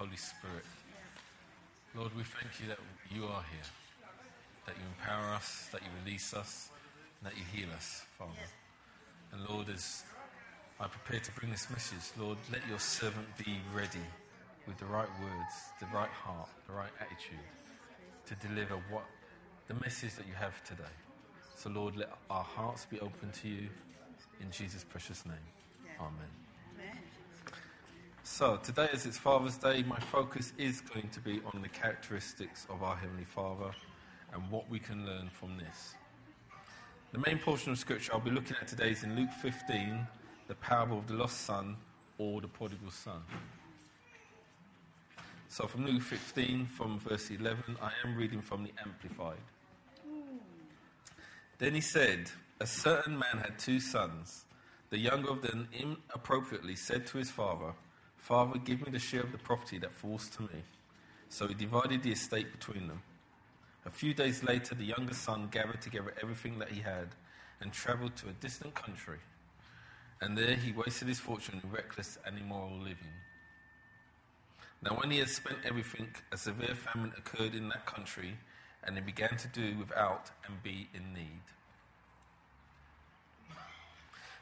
Holy Spirit. Lord, we thank you that you are here, that you empower us, that you release us, and that you heal us, Father. And Lord, as I prepare to bring this message, Lord, let your servant be ready with the right words, the right heart, the right attitude to deliver what the message that you have today. So, Lord, let our hearts be open to you in Jesus' precious name. Amen. So, today, as it's Father's Day, my focus is going to be on the characteristics of our Heavenly Father and what we can learn from this. The main portion of Scripture I'll be looking at today is in Luke 15, the parable of the lost son or the prodigal son. So, from Luke 15, from verse 11, I am reading from the Amplified. Then he said, A certain man had two sons. The younger of them inappropriately said to his father, Father, give me the share of the property that falls to me. So he divided the estate between them. A few days later, the younger son gathered together everything that he had and traveled to a distant country. And there he wasted his fortune in reckless and immoral living. Now, when he had spent everything, a severe famine occurred in that country, and he began to do without and be in need.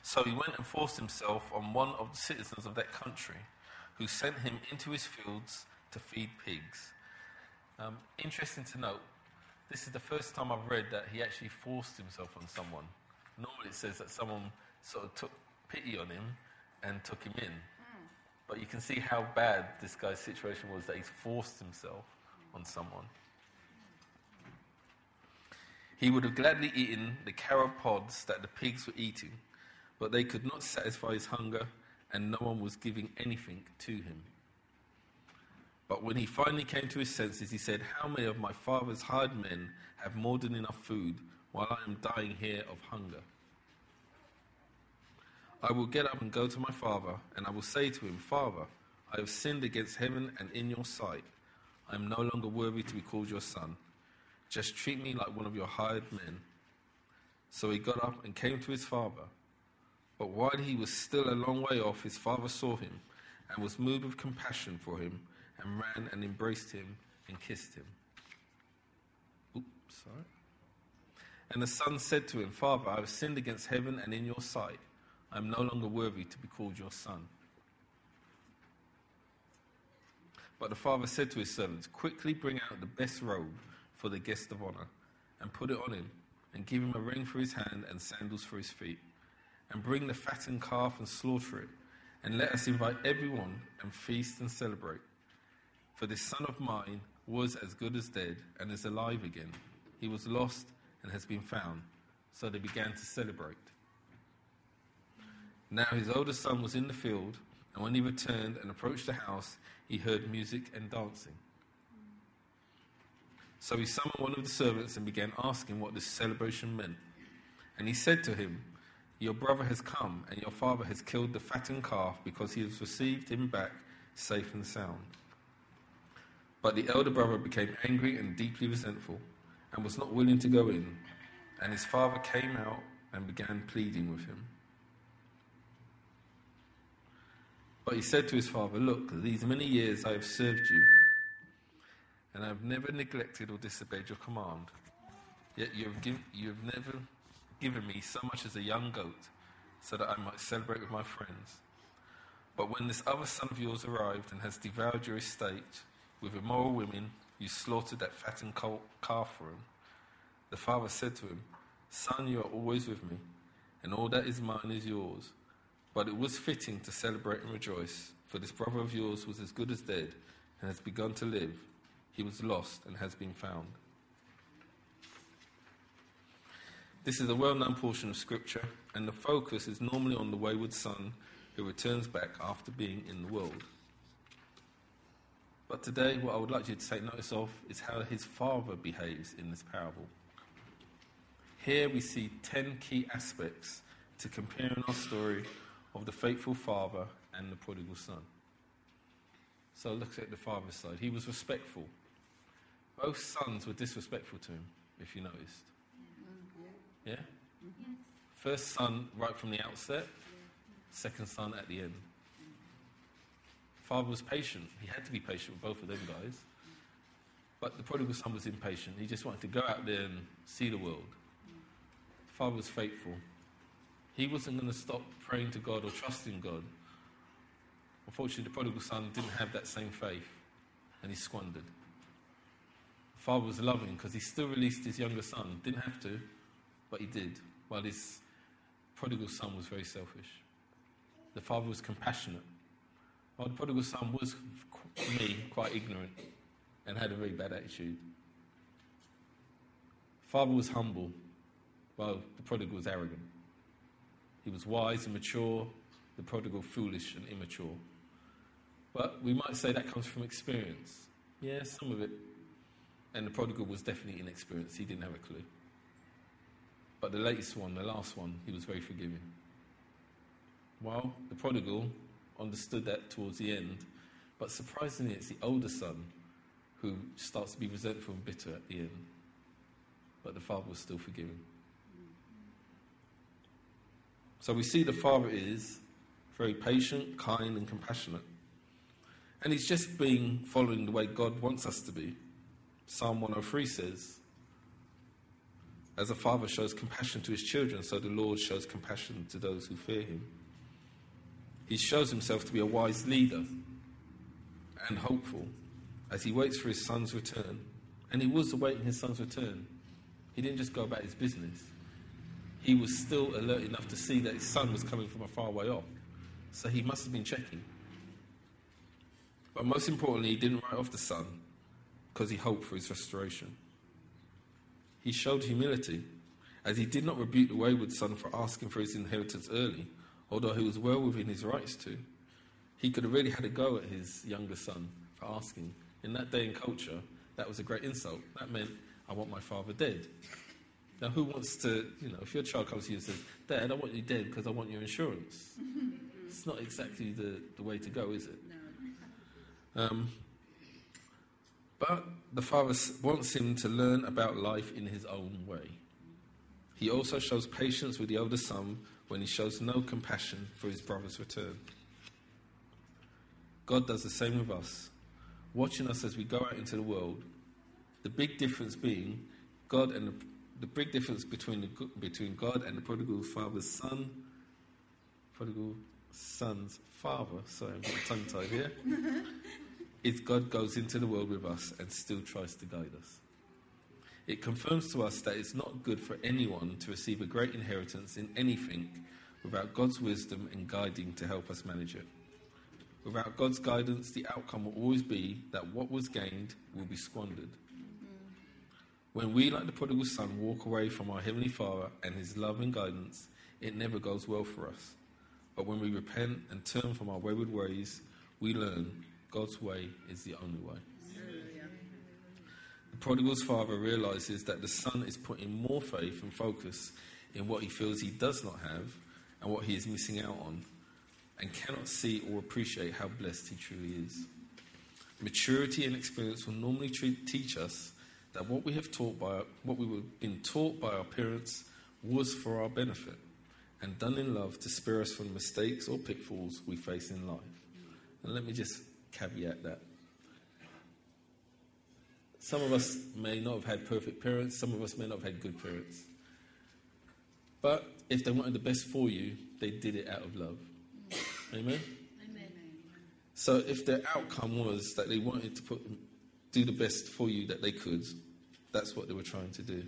So he went and forced himself on one of the citizens of that country, who sent him into his fields to feed pigs. Um, interesting to note, this is the first time I've read that he actually forced himself on someone. Normally it says that someone sort of took pity on him and took him in. But you can see how bad this guy's situation was that he's forced himself on someone. He would have gladly eaten the carob pods that the pigs were eating, but they could not satisfy his hunger, and no one was giving anything to him. But when he finally came to his senses, he said, How many of my father's hired men have more than enough food while I am dying here of hunger? I will get up and go to my father, and I will say to him, Father, I have sinned against heaven and in your sight. I am no longer worthy to be called your son. Just treat me like one of your hired men. So he got up and came to his father. But while he was still a long way off, his father saw him and was moved with compassion for him and ran and embraced him and kissed him. Oops, sorry. And the son said to him, Father, I have sinned against heaven and in your sight. I am no longer worthy to be called your son. But the father said to his servants, Quickly bring out the best robe for the guest of honor, and put it on him, and give him a ring for his hand and sandals for his feet. And bring the fattened calf and slaughter it, and let us invite everyone and feast and celebrate. For this son of mine was as good as dead and is alive again. He was lost and has been found. So they began to celebrate. Now his older son was in the field, and when he returned and approached the house, he heard music and dancing. So he summoned one of the servants and began asking what this celebration meant. And he said to him, Your brother has come, and your father has killed the fattened calf because he has received him back safe and sound. But the elder brother became angry and deeply resentful, and was not willing to go in. And his father came out and began pleading with him. But he said to his father, Look, these many years I have served you, and I have never neglected or disobeyed your command. Yet you have, give, you have never given me so much as a young goat, so that I might celebrate with my friends. But when this other son of yours arrived and has devoured your estate with immoral women, you slaughtered that fattened calf for him. The father said to him, Son, you are always with me, and all that is mine is yours. But it was fitting to celebrate and rejoice, for this brother of yours was as good as dead and has begun to live. He was lost and has been found. This is a well known portion of Scripture, and the focus is normally on the wayward son who returns back after being in the world. But today, what I would like you to take notice of is how his father behaves in this parable. Here we see 10 key aspects to comparing our story of the faithful father and the prodigal son. So look at the father's side. He was respectful. Both sons were disrespectful to him, if you noticed. Yeah? Mm-hmm. First son right from the outset, second son at the end. Father was patient. He had to be patient with both of them guys. But the prodigal son was impatient. He just wanted to go out there and see the world. Father was faithful. He wasn't going to stop praying to God or trusting God. Unfortunately, the prodigal son didn't have that same faith and he squandered. Father was loving because he still released his younger son. Didn't have to, but he did, while his prodigal son was very selfish. The father was compassionate. While the prodigal son was, for me, quite ignorant and had a very bad attitude. Father was humble, while the prodigal was arrogant. He was wise and mature, the prodigal foolish and immature. But we might say that comes from experience. Yeah, some of it. And the prodigal was definitely inexperienced. He didn't have a clue. But the latest one, the last one, he was very forgiving. Well, the prodigal understood that towards the end. But surprisingly, it's the older son who starts to be resentful and bitter at the end. But the father was still forgiving. So we see the father is very patient, kind, and compassionate. And he's just being following the way God wants us to be. Psalm 103 says, As a father shows compassion to his children, so the Lord shows compassion to those who fear him. He shows himself to be a wise leader and hopeful as he waits for his son's return. And he was awaiting his son's return. He didn't just go about his business. He was still alert enough to see that his son was coming from a far way off. So he must have been checking. But most importantly, he didn't write off the son because he hoped for his restoration. He showed humility as he did not rebuke the wayward son for asking for his inheritance early, although he was well within his rights to. He could have really had a go at his younger son for asking. In that day and culture, that was a great insult. That meant, I want my father dead. Now, who wants to, you know, if your child comes to you and says, Dad, I want you dead because I want your insurance, it's not exactly the, the way to go, is it? Um, but the father wants him to learn about life in his own way. He also shows patience with the older son when he shows no compassion for his brother's return. God does the same with us, watching us as we go out into the world. The big difference being God and the, the big difference between the, between God and the prodigal father's son, prodigal son's father. Sorry, I'm tongue tied here. is God goes into the world with us and still tries to guide us. It confirms to us that it's not good for anyone to receive a great inheritance in anything without God's wisdom and guiding to help us manage it. Without God's guidance, the outcome will always be that what was gained will be squandered. When we, like the prodigal son, walk away from our Heavenly Father and His love and guidance, it never goes well for us. But when we repent and turn from our wayward ways, we learn God's way is the only way. The prodigal's father realizes that the son is putting more faith and focus in what he feels he does not have and what he is missing out on, and cannot see or appreciate how blessed he truly is. Maturity and experience will normally teach us that what we have taught by what we were been taught by our parents was for our benefit and done in love to spare us from mistakes or pitfalls we face in life. And let me just caveat that. Some of us may not have had perfect parents, some of us may not have had good parents. But if they wanted the best for you, they did it out of love. Amen? Amen. So if their outcome was that they wanted to put, do the best for you that they could, that's what they were trying to do.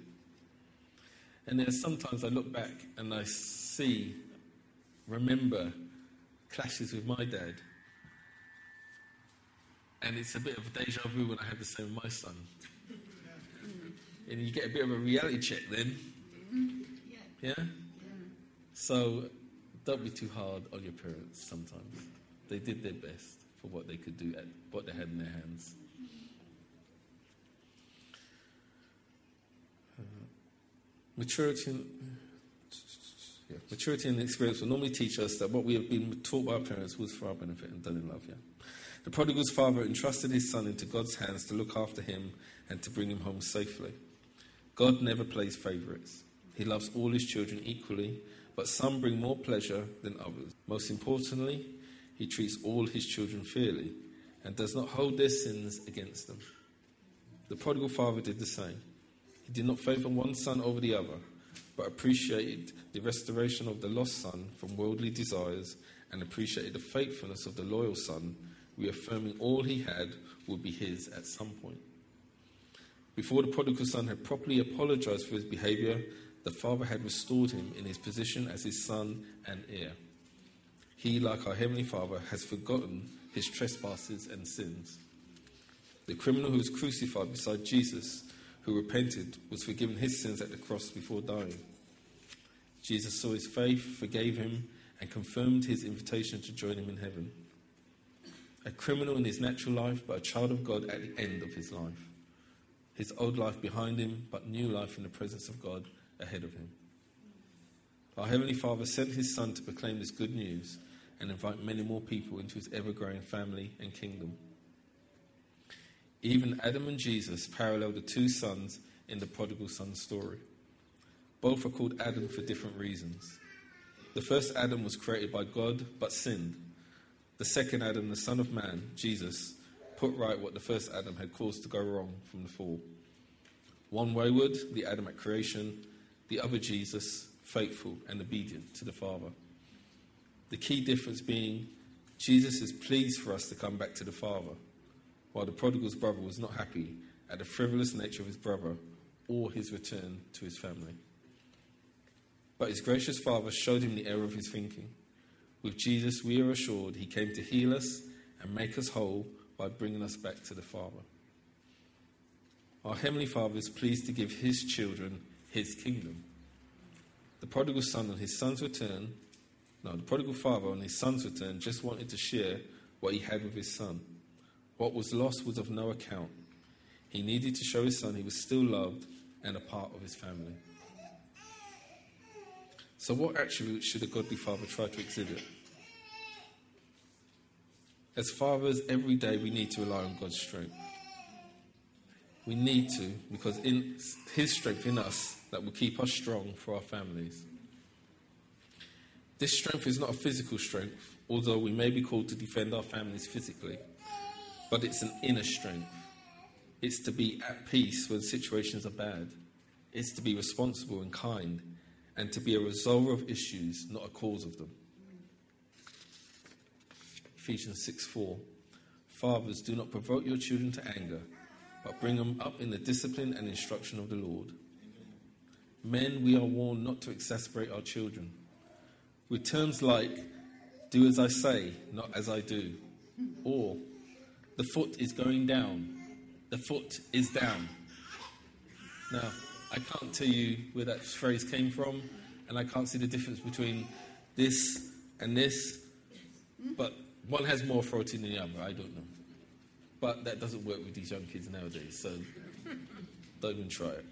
And then sometimes I look back and I see, remember clashes with my dad and it's a bit of a deja vu when I had the same with my son. And you get a bit of a reality check then. Yeah? So don't be too hard on your parents sometimes. They did their best for what they could do, at what they had in their hands. Uh, maturity and, yeah, maturity and experience will normally teach us that what we have been taught by our parents was for our benefit and done in love. Yeah. The prodigal's father entrusted his son into God's hands to look after him and to bring him home safely. God never plays favorites. He loves all his children equally, but some bring more pleasure than others. Most importantly, he treats all his children fairly and does not hold their sins against them. The prodigal father did the same. He did not favor one son over the other, but appreciated the restoration of the lost son from worldly desires and appreciated the faithfulness of the loyal son, reaffirming all he had would be his at some point. Before the prodigal son had properly apologized for his behavior, the father had restored him in his position as his son and heir. He, like our Heavenly Father, has forgotten his trespasses and sins. The criminal who was crucified beside Jesus, who repented, was forgiven his sins at the cross before dying. Jesus saw his faith, forgave him, and confirmed his invitation to join him in heaven. A criminal in his natural life, but a child of God at the end of his life. His old life behind him, but new life in the presence of God ahead of him. Our Heavenly Father sent His Son to proclaim this good news and invite many more people into His ever growing family and kingdom. Even Adam and Jesus parallel the two sons in the prodigal son story. Both are called Adam for different reasons. The first Adam was created by God but sinned. The second Adam, the Son of Man, Jesus, put right what the first Adam had caused to go wrong from the fall. One wayward, the Adam at creation, the other Jesus, faithful and obedient to the Father. The key difference being Jesus is pleased for us to come back to the Father, while the prodigal's brother was not happy at the frivolous nature of his brother or his return to his family. But his gracious Father showed him the error of his thinking. With Jesus, we are assured he came to heal us and make us whole by bringing us back to the Father. Our Heavenly Father is pleased to give his children his kingdom. The prodigal son on his son's return, no, the prodigal father on his son's return just wanted to share what he had with his son. What was lost was of no account. He needed to show his son he was still loved and a part of his family. So, what attributes should a godly father try to exhibit? As fathers, every day we need to rely on God's strength. We need to, because in His strength in us that will keep us strong for our families. This strength is not a physical strength, although we may be called to defend our families physically, but it's an inner strength. It's to be at peace when situations are bad. It's to be responsible and kind, and to be a resolver of issues, not a cause of them. Ephesians 6 4. Fathers, do not provoke your children to anger but bring them up in the discipline and instruction of the Lord. Men, we are warned not to exasperate our children. With terms like, do as I say, not as I do, or the foot is going down, the foot is down. Now, I can't tell you where that phrase came from, and I can't see the difference between this and this, but one has more authority than the other. I don't know. But that doesn't work with these young kids nowadays, so don't even try it.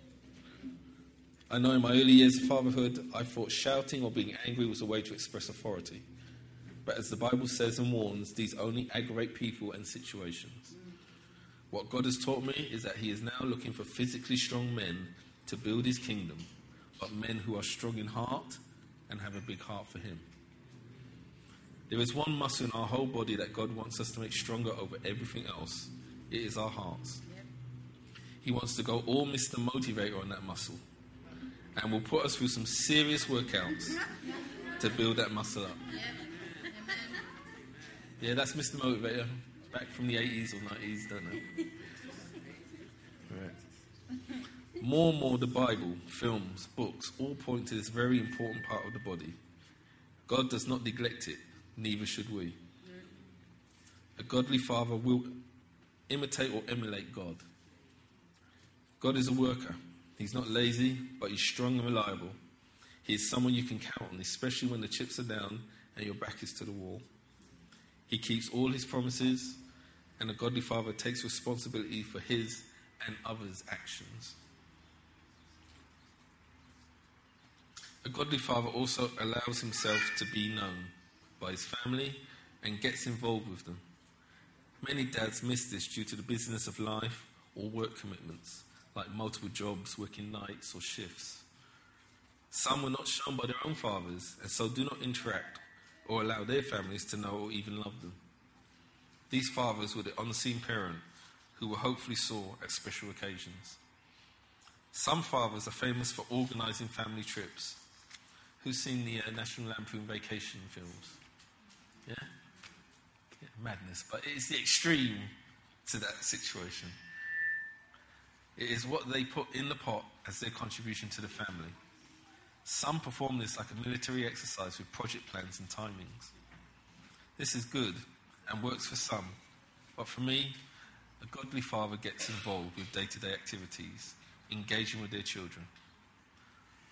I know in my early years of fatherhood, I thought shouting or being angry was a way to express authority. But as the Bible says and warns, these only aggravate people and situations. What God has taught me is that He is now looking for physically strong men to build His kingdom, but men who are strong in heart and have a big heart for Him. There is one muscle in our whole body that God wants us to make stronger over everything else. It is our hearts. He wants to go all Mr. Motivator on that muscle. And will put us through some serious workouts to build that muscle up. Yeah, that's Mr. Motivator. Back from the 80s or 90s, don't know. More and more, the Bible, films, books all point to this very important part of the body. God does not neglect it, neither should we. A godly father will imitate or emulate God. God is a worker. He's not lazy, but he's strong and reliable. He is someone you can count on, especially when the chips are down and your back is to the wall. He keeps all his promises, and a godly father takes responsibility for his and others' actions. A godly father also allows himself to be known by his family and gets involved with them. Many dads miss this due to the business of life or work commitments, like multiple jobs, working nights, or shifts. Some were not shown by their own fathers and so do not interact or allow their families to know or even love them. These fathers were the unseen parent who were hopefully saw at special occasions. Some fathers are famous for organising family trips. Who's seen the uh, National Lampoon vacation films? Yeah? yeah? Madness. But it's the extreme to that situation. It is what they put in the pot as their contribution to the family. Some perform this like a military exercise with project plans and timings. This is good and works for some, but for me, a godly father gets involved with day to day activities, engaging with their children.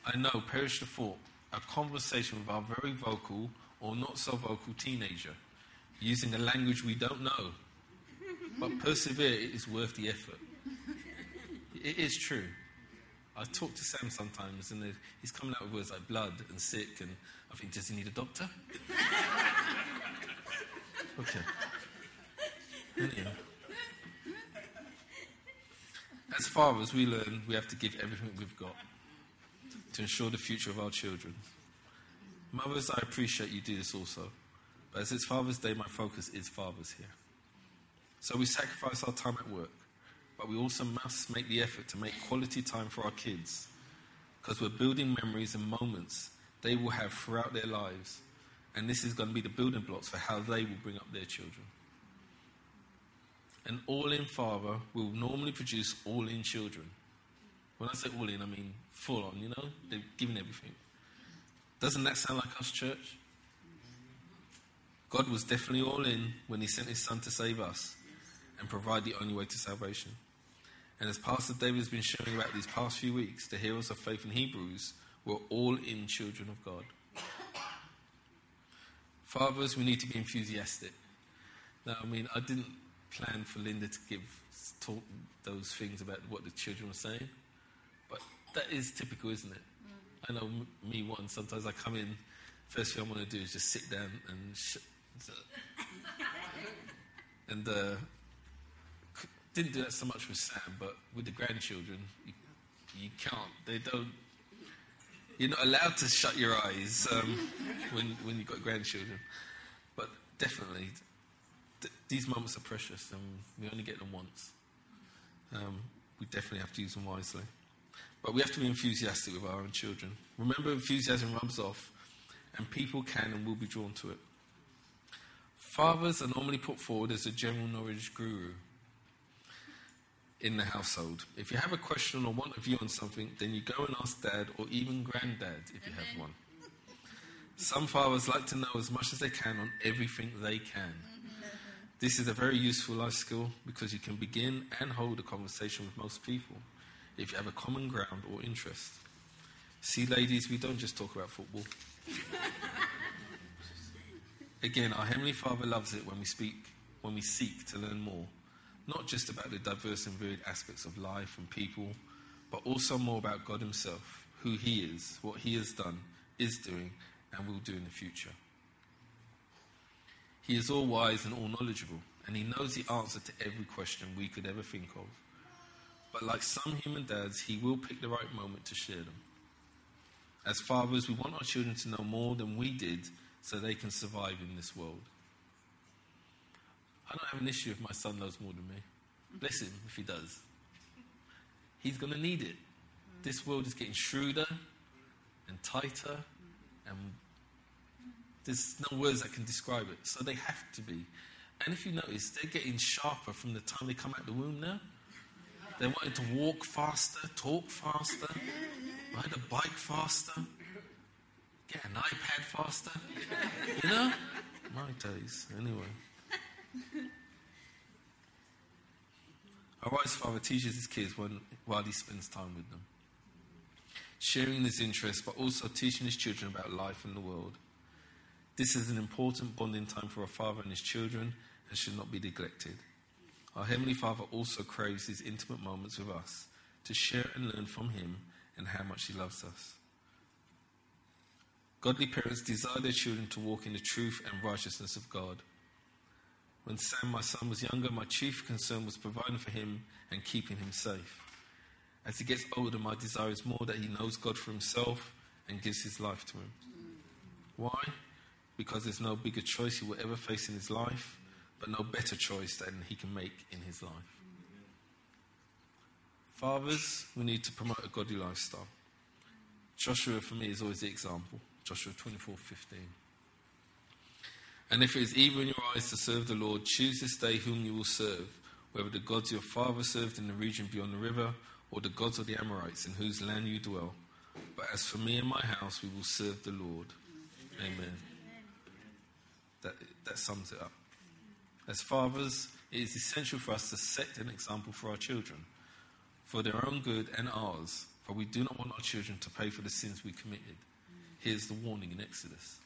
I know, perish the thought, a conversation with our very vocal or not so vocal teenager using a language we don't know. But persevere, it is worth the effort. It is true. I talk to Sam sometimes, and he's coming out with words like blood and sick, and I think, does he need a doctor? okay. Anyhow. As fathers, we learn we have to give everything we've got to ensure the future of our children. Mothers, I appreciate you do this also. But as it's Father's Day, my focus is fathers here. So we sacrifice our time at work, but we also must make the effort to make quality time for our kids because we're building memories and moments they will have throughout their lives. And this is going to be the building blocks for how they will bring up their children. An all in father will normally produce all in children. When I say all in, I mean full on, you know? They're giving everything. Doesn't that sound like us, church? God was definitely all in when He sent His Son to save us and provide the only way to salvation. And as Pastor David has been sharing about these past few weeks, the heroes of faith in Hebrews were all in children of God. Fathers, we need to be enthusiastic. Now, I mean, I didn't plan for Linda to give talk those things about what the children were saying, that is typical, isn't it? Mm. I know m- me once. Sometimes I come in. First thing I want to do is just sit down and sh- and uh, didn't do that so much with Sam, but with the grandchildren, you, you can't. They don't. You're not allowed to shut your eyes um, when when you've got grandchildren. But definitely, th- these moments are precious, and we only get them once. Um, we definitely have to use them wisely. But we have to be enthusiastic with our own children. Remember, enthusiasm rubs off, and people can and will be drawn to it. Fathers are normally put forward as a general knowledge guru in the household. If you have a question or want a view on something, then you go and ask dad or even granddad if you have one. Some fathers like to know as much as they can on everything they can. This is a very useful life skill because you can begin and hold a conversation with most people if you have a common ground or interest. See, ladies, we don't just talk about football. Again, our Heavenly Father loves it when we speak, when we seek to learn more, not just about the diverse and varied aspects of life and people, but also more about God Himself, who He is, what He has done, is doing, and will do in the future. He is all wise and all knowledgeable, and he knows the answer to every question we could ever think of. But like some human dads, he will pick the right moment to share them. As fathers, we want our children to know more than we did so they can survive in this world. I don't have an issue if my son knows more than me. Bless him if he does. He's going to need it. This world is getting shrewder and tighter and there's no words that can describe it. So they have to be. And if you notice, they're getting sharper from the time they come out the womb now. They're wanting to walk faster, talk faster, ride a bike faster, get an iPad faster. You know? My days, anyway. A wise father teaches his kids when, while he spends time with them, sharing his interests, but also teaching his children about life and the world. This is an important bonding time for a father and his children and should not be neglected. Our Heavenly Father also craves these intimate moments with us to share and learn from Him and how much He loves us. Godly parents desire their children to walk in the truth and righteousness of God. When Sam, my son, was younger, my chief concern was providing for him and keeping him safe. As he gets older, my desire is more that he knows God for himself and gives his life to Him. Why? because there's no bigger choice he will ever face in his life, but no better choice than he can make in his life. Fathers, we need to promote a godly lifestyle. Joshua, for me, is always the example. Joshua 24 15. And if it is evil in your eyes to serve the Lord, choose this day whom you will serve, whether the gods your father served in the region beyond the river, or the gods of the Amorites in whose land you dwell. But as for me and my house, we will serve the Lord. Amen. That, that sums it up. As fathers, it is essential for us to set an example for our children, for their own good and ours, for we do not want our children to pay for the sins we committed. Here's the warning in Exodus.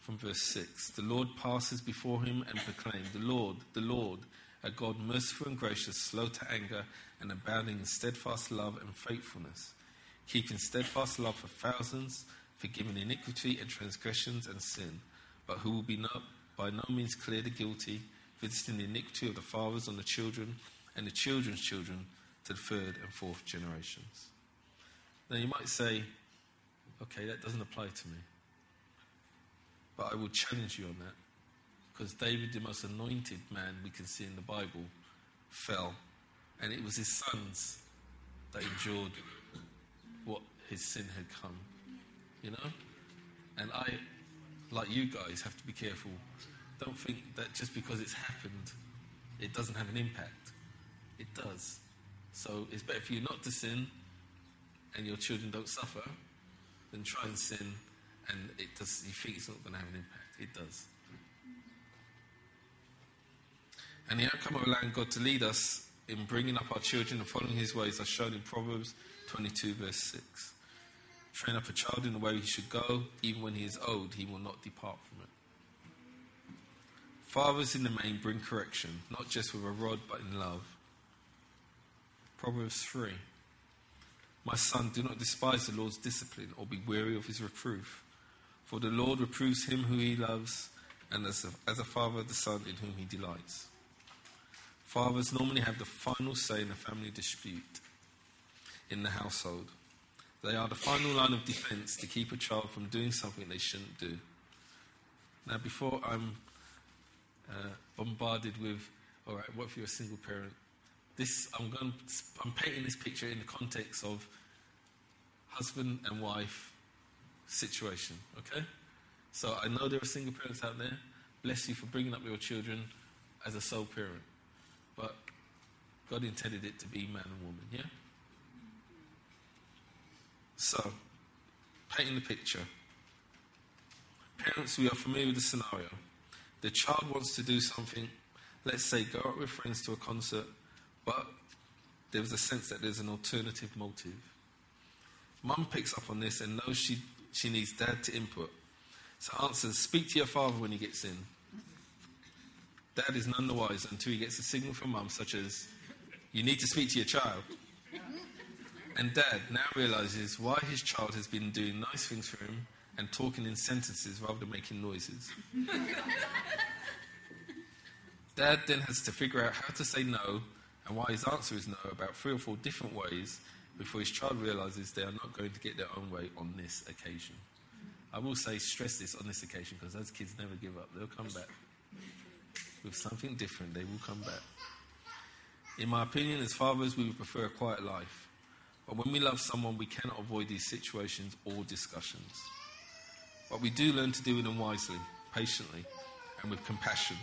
From verse 6 The Lord passes before him and proclaimed, The Lord, the Lord, a God merciful and gracious, slow to anger, and abounding in steadfast love and faithfulness, keeping steadfast love for thousands, forgiving iniquity and transgressions and sin, but who will be no, by no means clear the guilty, visiting the iniquity of the fathers on the children and the children's children to the third and fourth generations. Now you might say, okay, that doesn't apply to me. But I will challenge you on that. Because David, the most anointed man we can see in the Bible, fell. And it was his sons that endured what his sin had come. You know? And I, like you guys, have to be careful. Don't think that just because it's happened, it doesn't have an impact. It does. So it's better for you not to sin and your children don't suffer than try and sin and it does, you think it's not going to have an impact. It does. And the outcome of allowing God to lead us in bringing up our children and following his ways are shown in Proverbs 22, verse 6. Train up a child in the way he should go, even when he is old, he will not depart from it. Fathers in the main bring correction, not just with a rod, but in love. Proverbs 3. My son, do not despise the Lord's discipline or be weary of his reproof. For the Lord reproves him who he loves, and as a, as a father, the son in whom he delights. Fathers normally have the final say in a family dispute in the household. They are the final line of defense to keep a child from doing something they shouldn't do. Now, before I'm uh, bombarded with, all right, what if you're a single parent? This, I'm, going, I'm painting this picture in the context of husband and wife situation, okay? So I know there are single parents out there. Bless you for bringing up your children as a sole parent. But God intended it to be man and woman, yeah? So, painting the picture. Parents, we are familiar with the scenario. The child wants to do something, let's say go out with friends to a concert, but there's a sense that there's an alternative motive. Mum picks up on this and knows she, she needs dad to input. So answers, speak to your father when he gets in. Dad is none the wiser until he gets a signal from mum, such as, You need to speak to your child. And dad now realizes why his child has been doing nice things for him and talking in sentences rather than making noises. dad then has to figure out how to say no and why his answer is no about three or four different ways before his child realizes they are not going to get their own way on this occasion. I will say, stress this on this occasion because those kids never give up. They'll come back with something different, they will come back. In my opinion, as fathers, we would prefer a quiet life. But when we love someone, we cannot avoid these situations or discussions. But we do learn to deal with them wisely, patiently, and with compassion,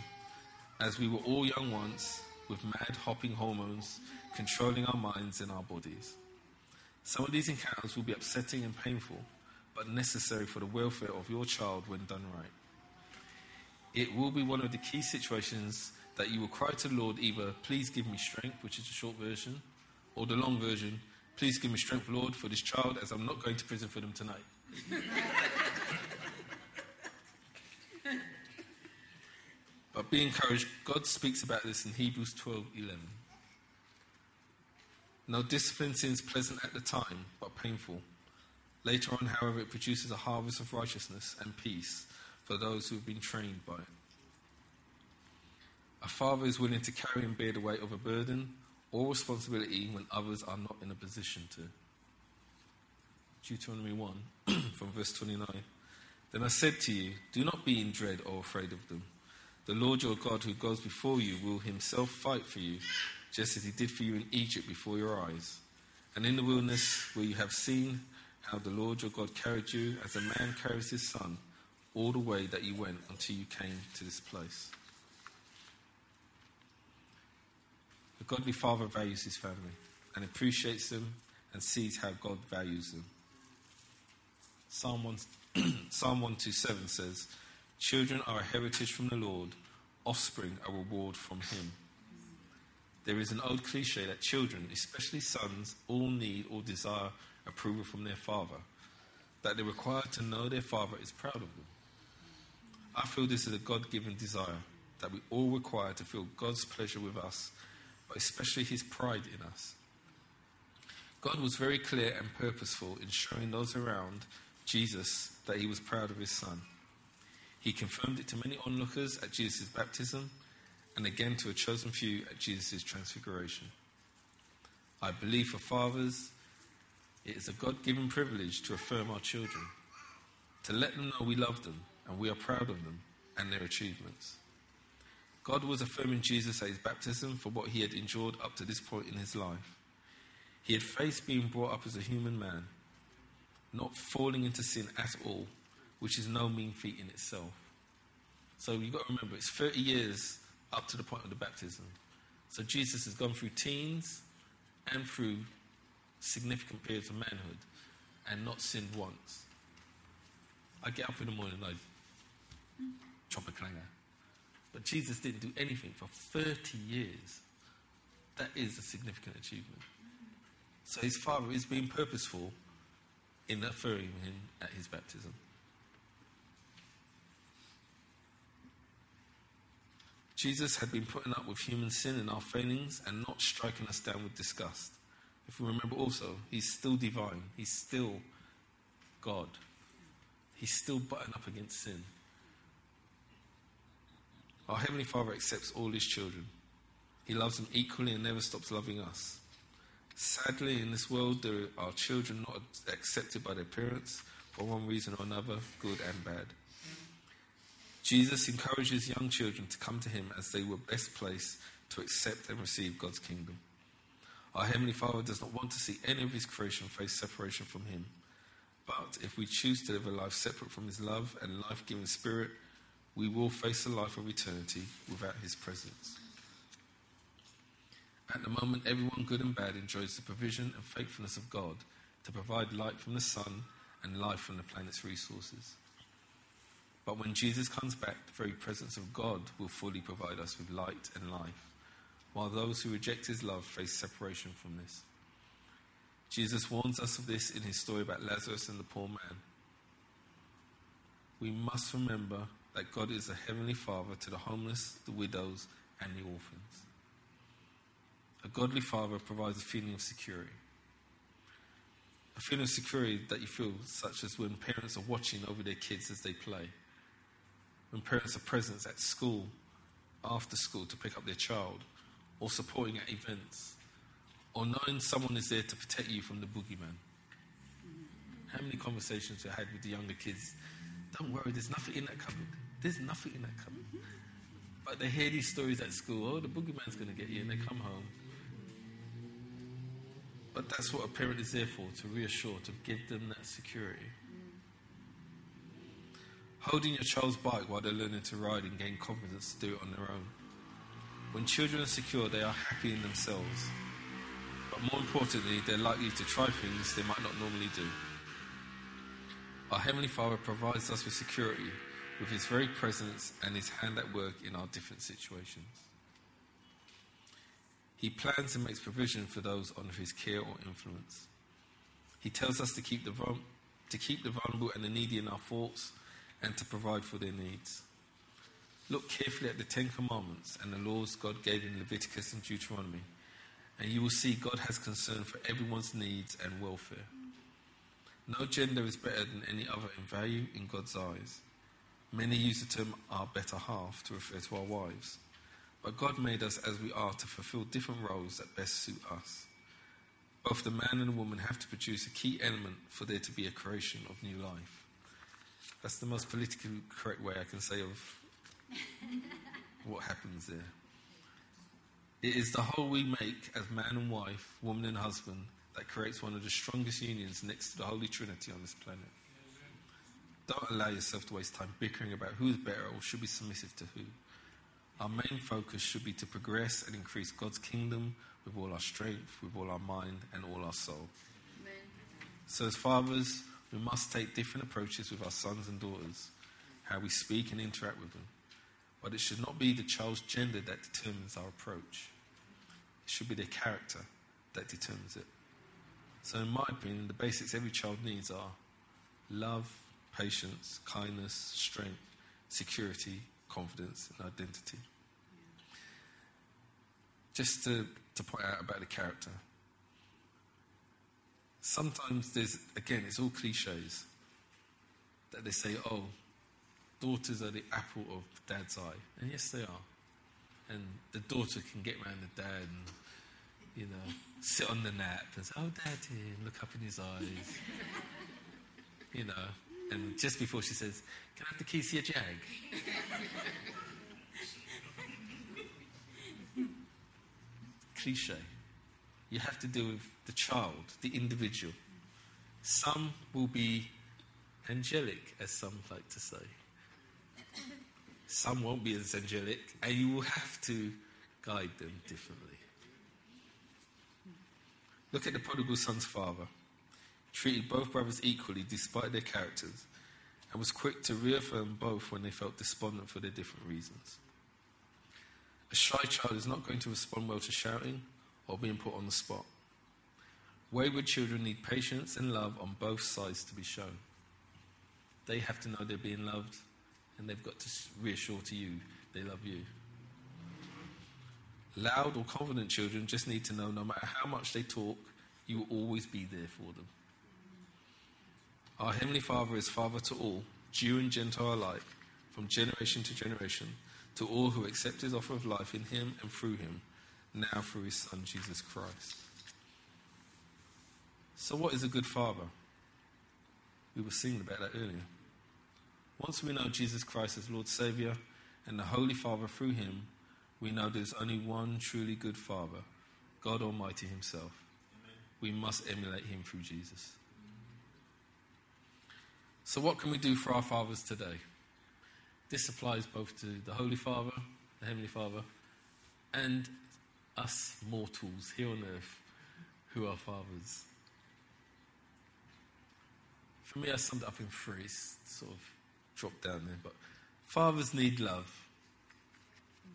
as we were all young once, with mad hopping hormones controlling our minds and our bodies. Some of these encounters will be upsetting and painful, but necessary for the welfare of your child when done right. It will be one of the key situations that you will cry to the Lord either, please give me strength, which is the short version, or the long version, please give me strength, Lord, for this child, as I'm not going to prison for them tonight. but be encouraged, God speaks about this in Hebrews 12 11. No discipline seems pleasant at the time, but painful. Later on, however, it produces a harvest of righteousness and peace for those who have been trained by it. A father is willing to carry and bear the weight of a burden or responsibility when others are not in a position to. Deuteronomy 1 from verse 29. Then I said to you, Do not be in dread or afraid of them. The Lord your God, who goes before you, will himself fight for you, just as he did for you in Egypt before your eyes. And in the wilderness, where you have seen how the Lord your God carried you as a man carries his son, all the way that you went until you came to this place. The godly father values his family and appreciates them and sees how God values them. Psalm 1 Psalm 127 says, Children are a heritage from the Lord, offspring a reward from Him. There is an old cliche that children, especially sons, all need or desire approval from their father, that they're required to know their father is proud of them. I feel this is a God given desire that we all require to feel God's pleasure with us, especially His pride in us. God was very clear and purposeful in showing those around Jesus that he was proud of his son. He confirmed it to many onlookers at Jesus' baptism and again to a chosen few at Jesus' transfiguration. I believe for fathers, it is a God given privilege to affirm our children, to let them know we love them and we are proud of them and their achievements. God was affirming Jesus at his baptism for what he had endured up to this point in his life. He had faced being brought up as a human man not falling into sin at all, which is no mean feat in itself. So you've got to remember, it's 30 years up to the point of the baptism. So Jesus has gone through teens and through significant periods of manhood and not sinned once. I get up in the morning and I chop a clanger. But Jesus didn't do anything for 30 years. That is a significant achievement. So his father is being purposeful in affirming him at his baptism. Jesus had been putting up with human sin and our failings and not striking us down with disgust. If we remember also, he's still divine, he's still God, he's still buttoned up against sin. Our Heavenly Father accepts all his children. He loves them equally and never stops loving us. Sadly, in this world, there are children not accepted by their parents for one reason or another, good and bad. Jesus encourages young children to come to him as they were best placed to accept and receive God's kingdom. Our Heavenly Father does not want to see any of His creation face separation from Him. But if we choose to live a life separate from His love and life giving Spirit, we will face a life of eternity without His presence. At the moment, everyone, good and bad, enjoys the provision and faithfulness of God to provide light from the sun and life from the planet's resources. But when Jesus comes back, the very presence of God will fully provide us with light and life, while those who reject his love face separation from this. Jesus warns us of this in his story about Lazarus and the poor man. We must remember that God is a heavenly father to the homeless, the widows, and the orphans. A godly father provides a feeling of security. A feeling of security that you feel, such as when parents are watching over their kids as they play, when parents are present at school, after school to pick up their child, or supporting at events, or knowing someone is there to protect you from the boogeyman. How many conversations I had with the younger kids? Don't worry, there's nothing in that cupboard. There's nothing in that cupboard. But they hear these stories at school. Oh, the boogeyman's going to get you, and they come home but that's what a parent is there for to reassure, to give them that security. Holding your child's bike while they're learning to ride and gain confidence to do it on their own. When children are secure, they are happy in themselves. But more importantly, they're likely to try things they might not normally do. Our Heavenly Father provides us with security with His very presence and His hand at work in our different situations. He plans and makes provision for those under his care or influence. He tells us to keep the, to keep the vulnerable and the needy in our thoughts and to provide for their needs. Look carefully at the Ten Commandments and the laws God gave in Leviticus and Deuteronomy, and you will see God has concern for everyone's needs and welfare. No gender is better than any other in value in God's eyes. Many use the term our better half to refer to our wives. But God made us as we are to fulfill different roles that best suit us. Both the man and the woman have to produce a key element for there to be a creation of new life. That's the most politically correct way I can say of what happens there. It is the whole we make as man and wife, woman and husband, that creates one of the strongest unions next to the Holy Trinity on this planet. Don't allow yourself to waste time bickering about who's better or should be submissive to who. Our main focus should be to progress and increase God's kingdom with all our strength, with all our mind, and all our soul. Amen. So, as fathers, we must take different approaches with our sons and daughters, how we speak and interact with them. But it should not be the child's gender that determines our approach, it should be their character that determines it. So, in my opinion, the basics every child needs are love, patience, kindness, strength, security, confidence, and identity. Just to, to point out about the character. Sometimes there's, again, it's all cliches that they say, oh, daughters are the apple of dad's eye. And yes, they are. And the daughter can get around the dad and, you know, sit on the nap and say, oh, daddy, and look up in his eyes. you know, and just before she says, Can I have the keys to your jag? Cliche. You have to deal with the child, the individual. Some will be angelic, as some like to say. Some won't be as angelic, and you will have to guide them differently. Look at the prodigal son's father treated both brothers equally despite their characters, and was quick to reaffirm both when they felt despondent for their different reasons. A shy child is not going to respond well to shouting or being put on the spot. Wayward children need patience and love on both sides to be shown. They have to know they're being loved, and they've got to reassure to you they love you. Loud or confident children just need to know no matter how much they talk, you will always be there for them. Our Heavenly Father is Father to all, Jew and Gentile alike, from generation to generation, to all who accept His offer of life in Him and through Him, now through His Son, Jesus Christ. So, what is a good Father? We were singing about that earlier. Once we know Jesus Christ as Lord Saviour and the Holy Father through Him, we know there's only one truly good Father, God Almighty Himself. Amen. We must emulate Him through Jesus. So, what can we do for our fathers today? This applies both to the Holy Father, the Heavenly Father, and us mortals here on earth who are fathers. For me, I summed it up in three, sort of dropped down there. But fathers need love.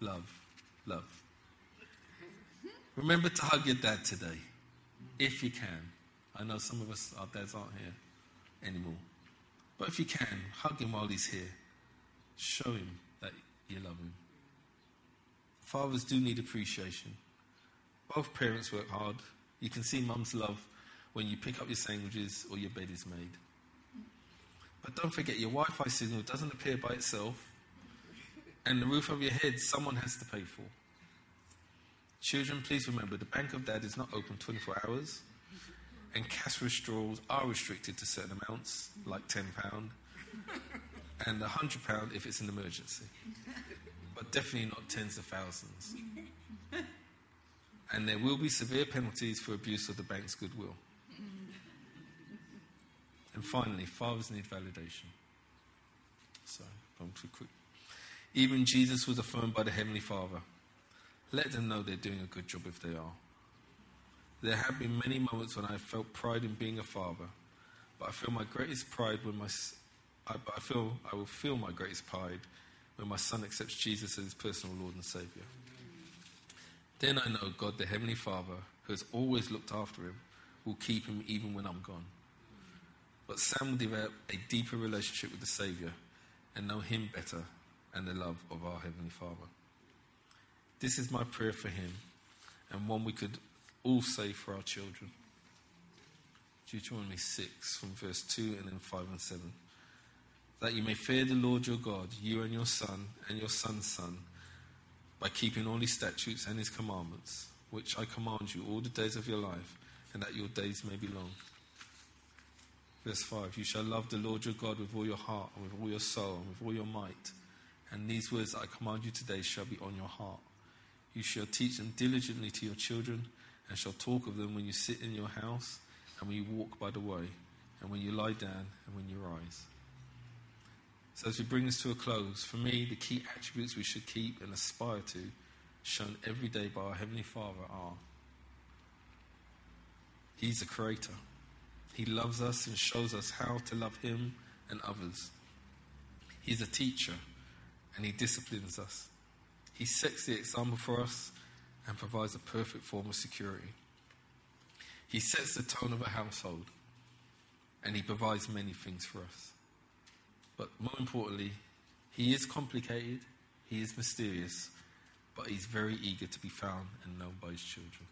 Love. Love. Remember to hug your dad today, if you can. I know some of us, our dads aren't here anymore. But if you can, hug him while he's here. Show him that you love him. Fathers do need appreciation. Both parents work hard. You can see mum's love when you pick up your sandwiches or your bed is made. But don't forget, your Wi Fi signal doesn't appear by itself, and the roof over your head someone has to pay for. Children, please remember the Bank of Dad is not open 24 hours and cash withdrawals are restricted to certain amounts, like £10, and £100 if it's an emergency. But definitely not tens of thousands. And there will be severe penalties for abuse of the bank's goodwill. And finally, fathers need validation. So, I'm too quick. Even Jesus was affirmed by the Heavenly Father. Let them know they're doing a good job if they are. There have been many moments when I felt pride in being a father, but I feel my greatest pride when my I, I feel I will feel my greatest pride when my son accepts Jesus as his personal Lord and Savior. Then I know God, the Heavenly Father, who has always looked after him, will keep him even when I'm gone. But Sam will develop a deeper relationship with the Savior and know him better and the love of our Heavenly Father. This is my prayer for him, and one we could all say for our children. Deuteronomy 6 from verse 2 and then 5 and 7. That you may fear the Lord your God, you and your son and your son's son, by keeping all his statutes and his commandments, which I command you all the days of your life, and that your days may be long. Verse 5 You shall love the Lord your God with all your heart, and with all your soul, and with all your might. And these words that I command you today shall be on your heart. You shall teach them diligently to your children, and shall talk of them when you sit in your house, and when you walk by the way, and when you lie down, and when you rise. So, as we bring this to a close, for me, the key attributes we should keep and aspire to, shown every day by our Heavenly Father, are He's the Creator. He loves us and shows us how to love Him and others. He's a teacher and He disciplines us. He sets the example for us and provides a perfect form of security. He sets the tone of a household and He provides many things for us. But more importantly, He is complicated, He is mysterious, but He's very eager to be found and known by His children.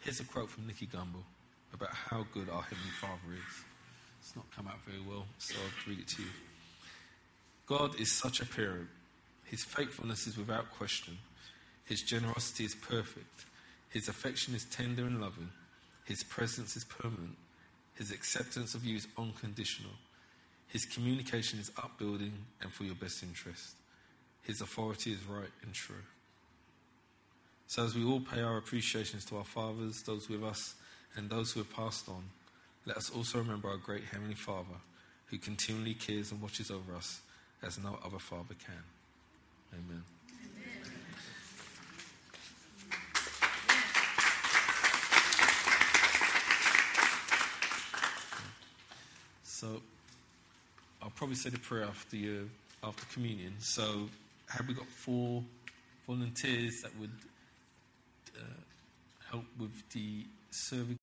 Here's a quote from Nicky Gumbel about how good our Heavenly Father is. It's not come out very well, so I'll read it to you. God is such a parent. His faithfulness is without question. His generosity is perfect. His affection is tender and loving. His presence is permanent. His acceptance of you is unconditional. His communication is upbuilding and for your best interest. His authority is right and true. So, as we all pay our appreciations to our fathers, those with us, and those who have passed on, let us also remember our great Heavenly Father who continually cares and watches over us as no other Father can. Amen. So, I'll probably say the prayer after you, after communion. So, have we got four volunteers that would uh, help with the serving?